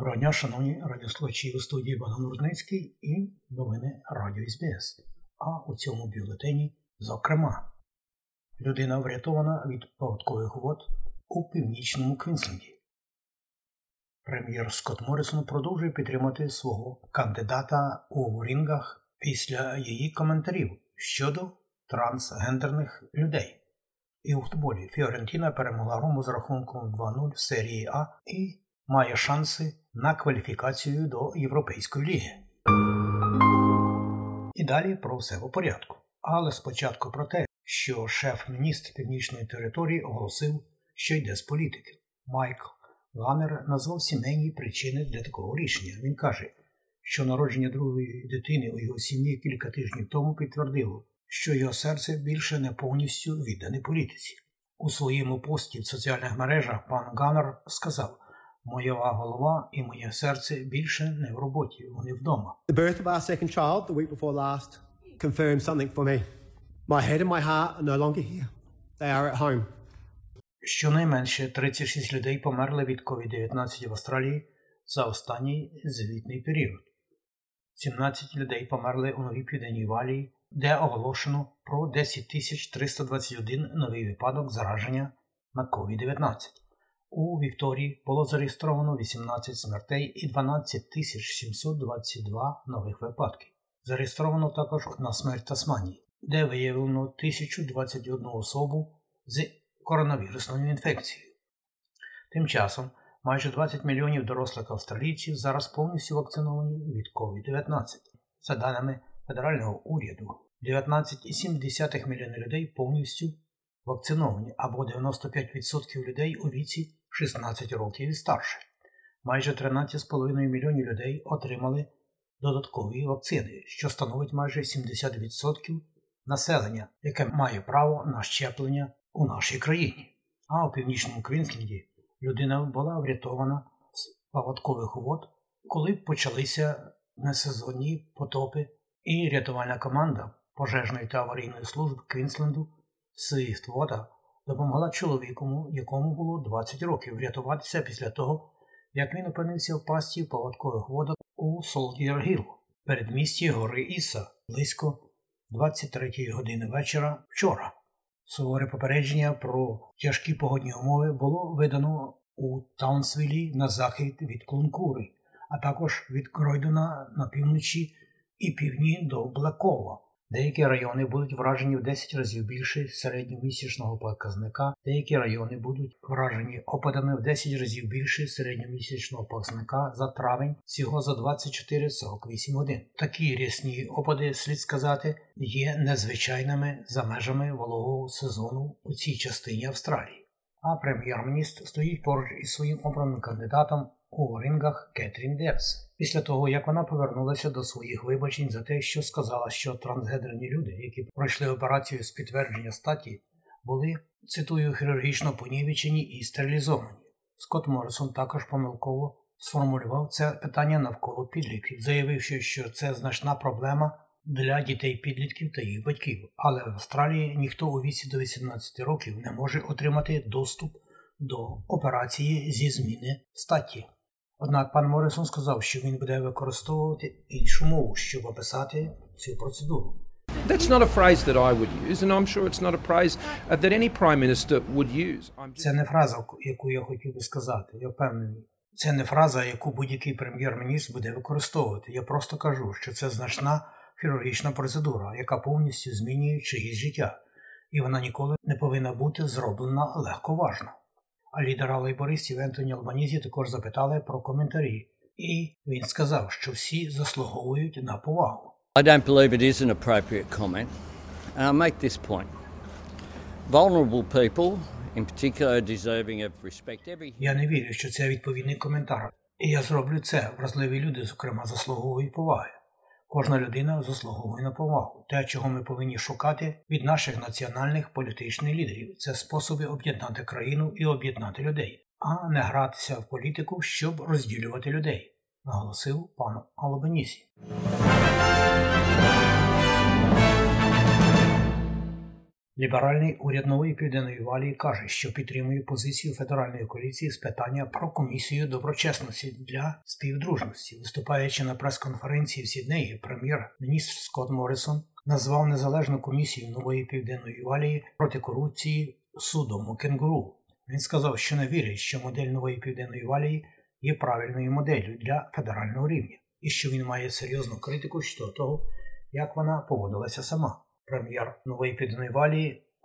Доброго дня, шановні радіослухачі у студії Богдан Рудницький і новини Радіо SBS. А у цьому бюлетені, зокрема, людина врятована від паводкових вод у північному Квінсленді. Прем'єр Скотт Моррисон продовжує підтримати свого кандидата Уоррінгах після її коментарів щодо трансгендерних людей. І у футболі Фіорентіна перемогла Рому з рахунком 2-0 в серії А і має шанси на кваліфікацію до Європейської ліги. І далі про все по порядку. Але спочатку про те, що шеф-міністр північної території оголосив, що йде з політики. Майкл Ганнер назвав сімейні причини для такого рішення. Він каже, що народження другої дитини у його сім'ї кілька тижнів тому підтвердило, що його серце більше не повністю віддане політиці. У своєму пості в соціальних мережах пан Ганнер сказав. Моя голова і моє серце більше не в роботі, вони вдома. The birth of our second child, the week before last, confirmed something for me. My head and my heart are no longer here. They are at home. Щонайменше 36 людей померли від COVID-19 в Австралії за останній звітний період. 17 людей померли у Новій Південній Валії, де оголошено про 10 321 новий випадок зараження на COVID-19. У Вікторії було зареєстровано 18 смертей і 12 722 нових випадків. Зареєстровано також одна смерть Тасманії, де виявлено 1021 особу з коронавірусною інфекцією. Тим часом майже 20 мільйонів дорослих австралійців зараз повністю вакциновані від COVID-19. За даними федерального уряду, 19,7 мільйона людей повністю вакциновані або 95% людей у віці 16 років і старше. Майже 13,5 мільйонів людей отримали додаткові вакцини, що становить майже 70% населення, яке має право на щеплення у нашій країні. А у північному Квінсленді людина була врятована з паводкових вод, коли почалися несезонні потопи, і рятувальна команда пожежної та аварійної служби Квінсленду Swiftwater допомогла чоловіку, якому було 20 років, врятуватися після того, як він опинився в пастці в паводкових водах у Солдірс-Гіл, передмісті гори Іса, близько 23 години вечора вчора. Суворе попередження про тяжкі погодні умови було видано у Таунсвілі на захід від Клонкуррі, а також від Кройдена на півночі і півдні до Блекова. Деякі райони будуть вражені в 10 разів більше середньомісячного показника, деякі райони будуть вражені опадами в 10 разів більше середньомісячного показника за травень всього за 24-48 годин. Такі рясні опади, слід сказати, є незвичайними за межами вологого сезону у цій частині Австралії. А прем'єр-міністр стоїть поруч із своїм обраним кандидатом Уоррінгах Кетрін Дівз після того, як вона повернулася до своїх вибачень за те, що сказала, що трансгендерні люди, які пройшли операцію з підтвердження статі, були, цитую, хірургічно понівечені і стерилізовані. Скотт Моррисон також помилково сформулював це питання навколо підлітків, заявивши, що це значна проблема для дітей-підлітків та їх батьків. Але в Австралії ніхто у віці до 18 років не може отримати доступ до операції зі зміни статі. Однак пан Моррисон сказав, що він буде використовувати іншу мову, щоб описати цю процедуру. That's not a phrase that I would use, and I'm sure it's not a phrase uh, that any prime minister would use. Це не фраза, яку я хотів би сказати. Я впевнений. Це не фраза, яку будь-який прем'єр-міністр буде використовувати. Я просто кажу, що це значна хірургічна процедура, яка повністю змінює чиїсь життя, і вона ніколи не повинна бути зроблена легковажно. А лідера лейбористів Ентоні Албанізі також запитали про коментарі, і він сказав, що всі заслуговують на повагу. I don't believe it is an appropriate comment. And I'll make this point. Vulnerable people in particular deserving of respect. Every Я не вірю, що це відповідний коментар. І я зроблю це. Вразливі люди, зокрема, заслуговують поваги. Кожна людина заслуговує на повагу. Те, чого ми повинні шукати від наших національних політичних лідерів, це способи об'єднати країну і об'єднати людей, а не гратися в політику, щоб розділювати людей, наголосив пан Албанісі. Ліберальний уряд нової південної валії каже, що підтримує позицію федеральної коаліції з питання про комісію доброчесності для співдружності. Виступаючи на прес-конференції в Сіднеї, прем'єр-міністр Скотт Моррисон назвав незалежну комісію нової південної валії проти корупції судом у кенгуру. Він сказав, що не вірить, що модель нової південної валії є правильною моделлю для федерального рівня, і що він має серйозну критику щодо того, як вона поводилася сама прем'єр Нової Південної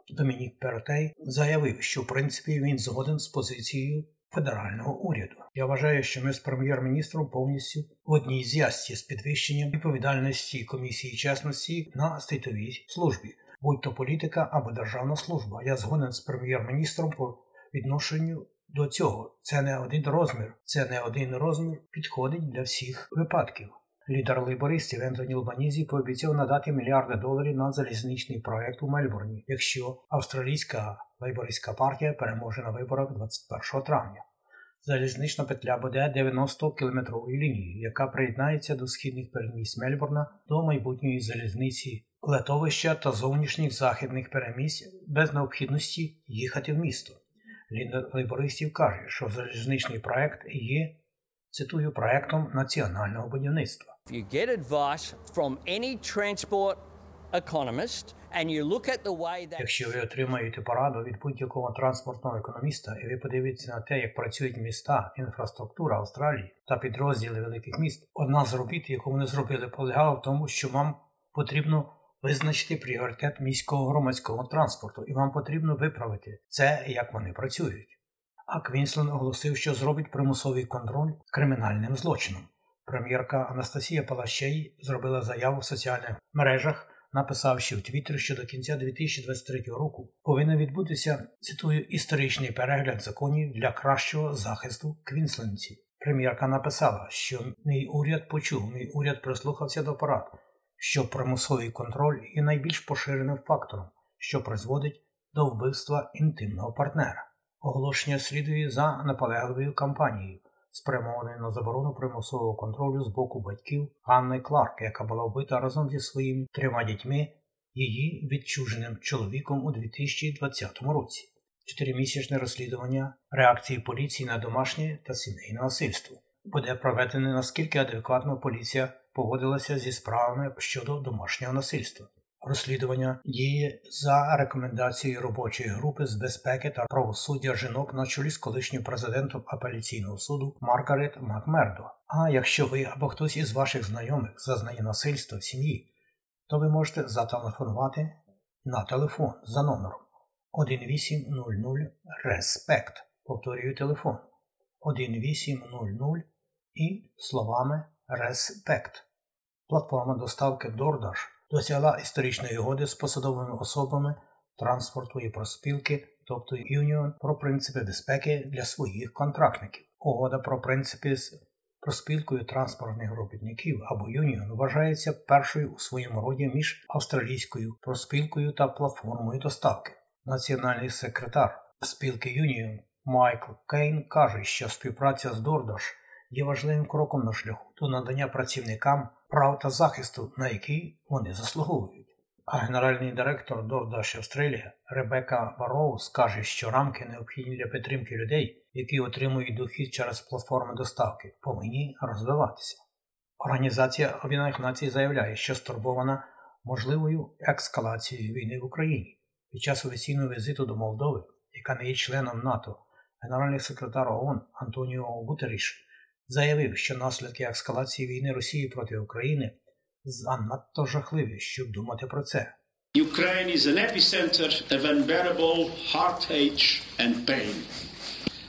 Домінік Перотей заявив, що в принципі він згоден з позицією федерального уряду. Я вважаю, що ми з прем'єр-міністром повністю в одній зв'язці з підвищенням відповідальності комісії чесності на стейтовій службі, будь то політика або державна служба. Я згоден з прем'єр-міністром по відношенню. До цього це не один розмір, це не один розмір підходить для всіх випадків. Лідер лейбористів Ентоні Лбанізі пообіцяв надати мільярди доларів на залізничний проект у Мельбурні, якщо австралійська лейбористська партія переможе на виборах 21 травня. Залізнична петля буде 90-кілометровою лінією, яка приєднається до східних перемість Мельбурна до майбутньої залізниці летовища та зовнішніх західних перемість без необхідності їхати в місто. Лідер лейбористів каже, що залізничний проект є цитую проектом національного будівництва. If you get advice from any transport economist and you look at the way that Якщо ви отримаєте пораду від будь-якого транспортного економіста, і ви подивитеся на те, як працюють міста, інфраструктура Австралії та підрозділи великих міст, одна з робіт, яку вони зробили, полягала в тому, що вам потрібно визначити пріоритет міського громадського транспорту, і вам потрібно виправити це, як вони працюють. А Квінсленд оголосив, що зробить примусовий контроль кримінальним злочином. Прем'єрка Анастасія Палащей зробила заяву в соціальних мережах, написавши в Твіттер, що до кінця 2023 року повинен відбутися, цитую, історичний перегляд законів для кращого захисту квінслендців. Прем'єрка написала, що мій уряд почув, мій уряд прислухався до порад, що примусовий контроль є найбільш поширеним фактором, що призводить до вбивства інтимного партнера. Оголошення слідує за наполегливою кампанією, спрямованою на заборону примусового контролю з боку батьків Анни Кларк, яка була вбита разом зі своїми трьома дітьми, її відчуженим чоловіком у 2020 році. Чотиримісячне розслідування реакції поліції на домашнє та сімейне насильство буде проведене наскільки адекватно поліція поводилася зі справами щодо домашнього насильства. Розслідування діє за рекомендацією робочої групи з безпеки та правосуддя жінок на чолі з колишнім президентом апеляційного суду Маргарет Макмердо. А якщо ви або хтось із ваших знайомих зазнає насильства в сім'ї, то ви можете зателефонувати на телефон за номером 1800 Респект. Повторюю телефон 1800 і словами Респект. Платформа доставки DoorDash досягла історичної угоди з посадовими особами транспорту і проспілки, тобто Union, про принципи безпеки для своїх контрактників. Угода про принципи з проспілкою транспортних робітників або Union вважається першою у своєму роді між австралійською проспілкою та платформою доставки. Національний секретар спілки Union Майкл Кейн каже, що співпраця з DoorDash є важливим кроком на шляху до надання працівникам прав та захисту, на який вони заслуговують. А генеральний директор DoorDash Australia Ребека Барроуз каже, що рамки необхідні для підтримки людей, які отримують дохід через платформи доставки, повинні розвиватися. Організація Об'єднаних Націй заявляє, що стурбована можливою ескалацією війни в Україні під час офіційного візиту до Молдови, яка не є членом НАТО, генеральний секретар ООН Антоніо Гутеріш заявив, що наслідки ескалації війни Росії проти України занадто жахливі, щоб думати про це. Ukraine is an epicenter of unbearable heartache and pain.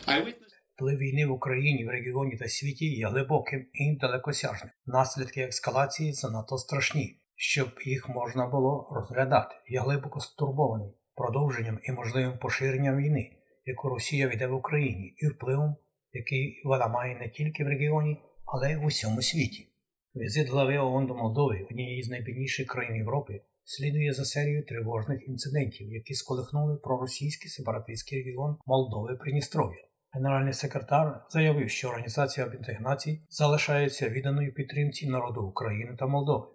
I witnessed Вплив війни в Україні, в регіоні та світі є глибоким і далекосяжним. Наслідки ескалації занадто страшні, щоб їх можна було розглядати. Я глибоко стурбований продовженням і можливим поширенням війни. яку Росія веде в Україні, і впливом, який вона має не тільки в регіоні, але й в усьому світі. Візит глави ООН до Молдови, однієї з найбідніших країн Європи, слідує за серією тривожних інцидентів, які сколихнули проросійський сепаратистський регіон Молдови Придністров'я. Генеральний секретар заявив, що Організація Об'єднаних Націй залишається відданою підтримці народу України та Молдови.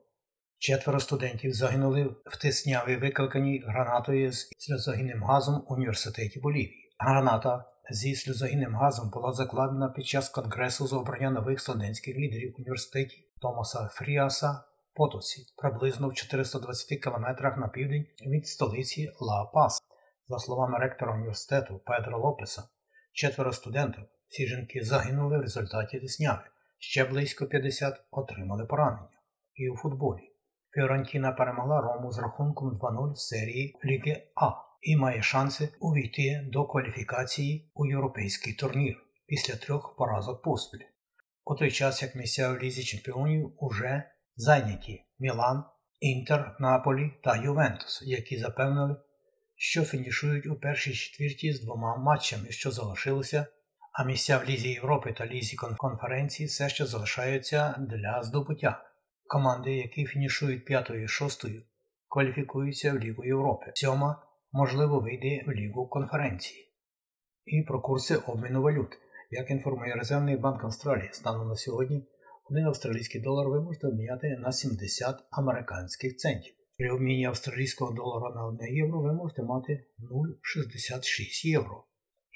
Четверо студентів загинули в тисняві викликаній гранатою з сльозогінним газом університеті Болівії. Граната зі сльозогінним газом була закладена під час конгресу з обрання нових студентських лідерів університеті Томаса Фріаса Потосі, приблизно в 420 кілометрах на південь від столиці Ла Пас. За словами ректора університету Педро Лопеса, четверо студентів, всі жінки загинули в результаті тисняви, ще близько 50 отримали поранення. І у футболі. Фіорентіна перемогла Рому з рахунком 2-0 в серії Ліги А і має шанси увійти до кваліфікації у європейський турнір після трьох поразок поспіль. У той час як місця в лізі чемпіонів уже зайняті Мілан, Інтер, Наполі та Ювентус, які запевнили, що фінішують у першій четвірті з двома матчами, що залишилося, а місця в Лізі Європи та Лізі конференції все ще залишаються для здобуття. Команди, які фінішують п'ятою і шостою, кваліфікуються в Лігу Європи. Сьома, можливо, вийде в Лігу конференції. І про курси обміну валют. Як інформує Резервний банк Австралії, станом на сьогодні один австралійський долар ви можете обміняти на 70 американських центів. При обміні австралійського долара на 1 євро ви можете мати 0,66 євро.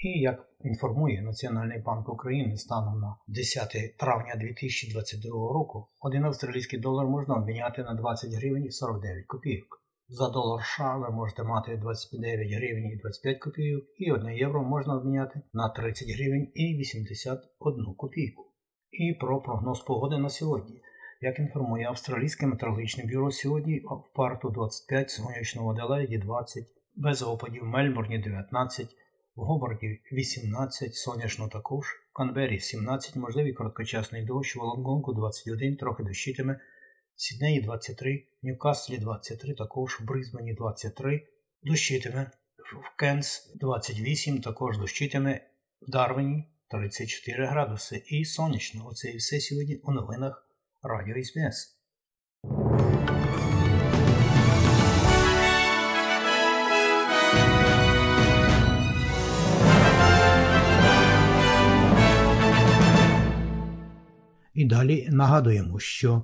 І як інформує Національний банк України станом на 10 травня 2022 року, один австралійський долар можна обміняти на 20 гривень 49 копійок. За долар США ви можете мати 29 гривень і 25 копійок, і 1 євро можна обміняти на 30 гривень і 81 копійку. І про прогноз погоди на сьогодні. Як інформує Австралійське метеорологічне бюро, сьогодні в парту 25, сонячного Аделаїді 20, без опадів Мельбурні 19, в Гобарді 18, сонячно також, в Канбері 17, можливий короткочасний дощ, в Волонгонку 21, трохи дощитиме, Сіднеї 23, в Ньюкаслі 23, також в Бризбені 23, дощитиме, в Кенс 28, також дощитиме, в Дарвіні 34 градуси і сонячно. Оце і все сьогодні у новинах Радіо СБС. І далі нагадуємо, що